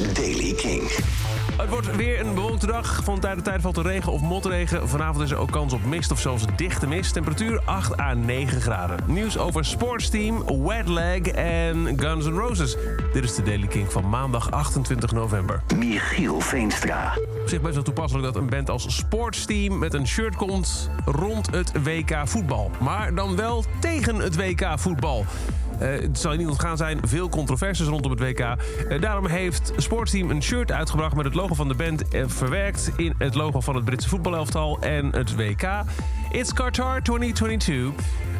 Daily King. Het wordt weer een bewolkte dag. Van tijd tot tijd valt er regen of motregen. Vanavond is er ook kans op mist of zelfs dichte mist. Temperatuur 8 à 9 graden. Nieuws over sportsteam, Wet Leg en Guns N' Roses. Dit is de Daily King van maandag 28 november. Michiel Veenstra. Op zich best wel toepasselijk dat een band als Sportsteam met een shirt komt rond het WK voetbal. Maar dan wel tegen het WK voetbal. Uh, het zal je niet ontgaan zijn, veel controversies rondom het WK. Uh, daarom heeft Sportsteam een shirt uitgebracht met het logo van de band uh, verwerkt in het logo van het Britse voetbalelftal en het WK. It's Qatar 2022.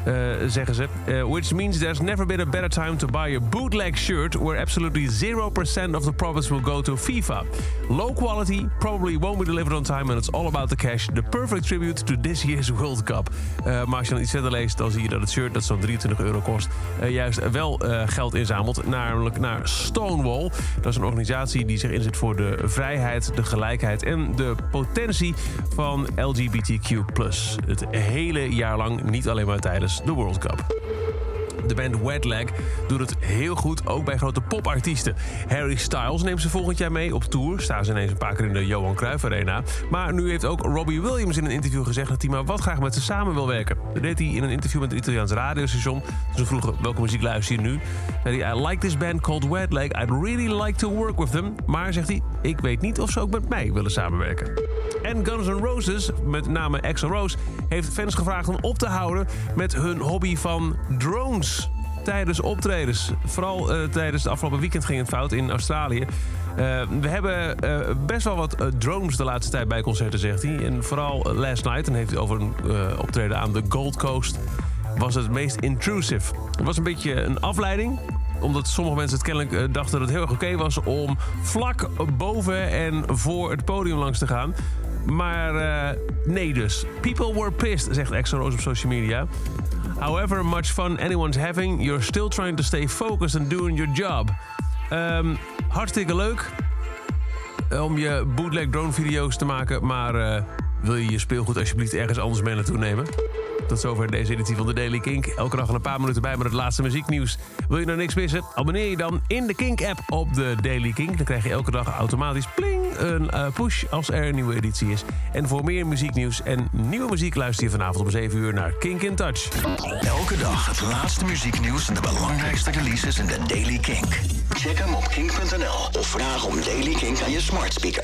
Uh, zeggen ze. Uh, which means there's never been a better time to buy a bootleg shirt where absolutely 0% of the profits will go to FIFA. Low quality, probably won't be delivered on time and it's all about the cash. The perfect tribute to this year's World Cup. Uh, maar als je dan iets verder leest, dan zie je dat het shirt dat zo'n 23 euro kost, juist wel geld inzamelt. Namelijk naar Stonewall. Dat is een organisatie die zich inzet voor de vrijheid, de gelijkheid en de potentie van LGBTQ+. Hele jaar lang, niet alleen maar tijdens de World Cup. De band Wet Leg doet het heel goed, ook bij grote popartiesten. Harry Styles neemt ze volgend jaar mee op tour. Staan ze ineens een paar keer in de Johan Cruijff Arena. Maar nu heeft ook Robbie Williams in een interview gezegd... dat hij maar wat graag met ze samen wil werken. Dat deed hij in een interview met een Italiaans radiostation. Ze vroegen welke muziek luister je nu. Zei hij, I like this band called Wet Leg. I'd really like to work with them. Maar, zegt hij, ik weet niet of ze ook met mij willen samenwerken. En Guns N' Roses, met name Axl Rose, heeft fans gevraagd om op te houden met hun hobby van drones tijdens optredens. Vooral uh, tijdens het afgelopen weekend ging het fout in Australië. Uh, we hebben uh, best wel wat drones de laatste tijd bij concerten, zegt hij. En vooral last night, en heeft hij over een optreden aan de Gold Coast... was het meest intrusive. Het was een beetje een afleiding omdat sommige mensen het kennelijk dachten dat het heel erg oké was om vlak boven en voor het podium langs te gaan. Maar uh, nee dus. People were pissed, zegt Exo Rose op social media. However much fun anyone's having, you're still trying to stay focused and doing your job. Um, hartstikke leuk om je bootleg drone video's te maken, maar wil je je speelgoed alsjeblieft ergens anders mee naartoe nemen? Tot zover deze editie van de Daily Kink. Elke dag een paar minuten bij met het laatste muzieknieuws. Wil je nou niks missen? Abonneer je dan in de Kink-app op de Daily Kink. Dan krijg je elke dag automatisch pling een uh, push als er een nieuwe editie is. En voor meer muzieknieuws en nieuwe muziek luister je vanavond om 7 uur naar Kink in Touch. Elke dag het laatste muzieknieuws en de belangrijkste releases in de Daily Kink. Check hem op kink.nl of vraag om Daily Kink aan je smart speaker.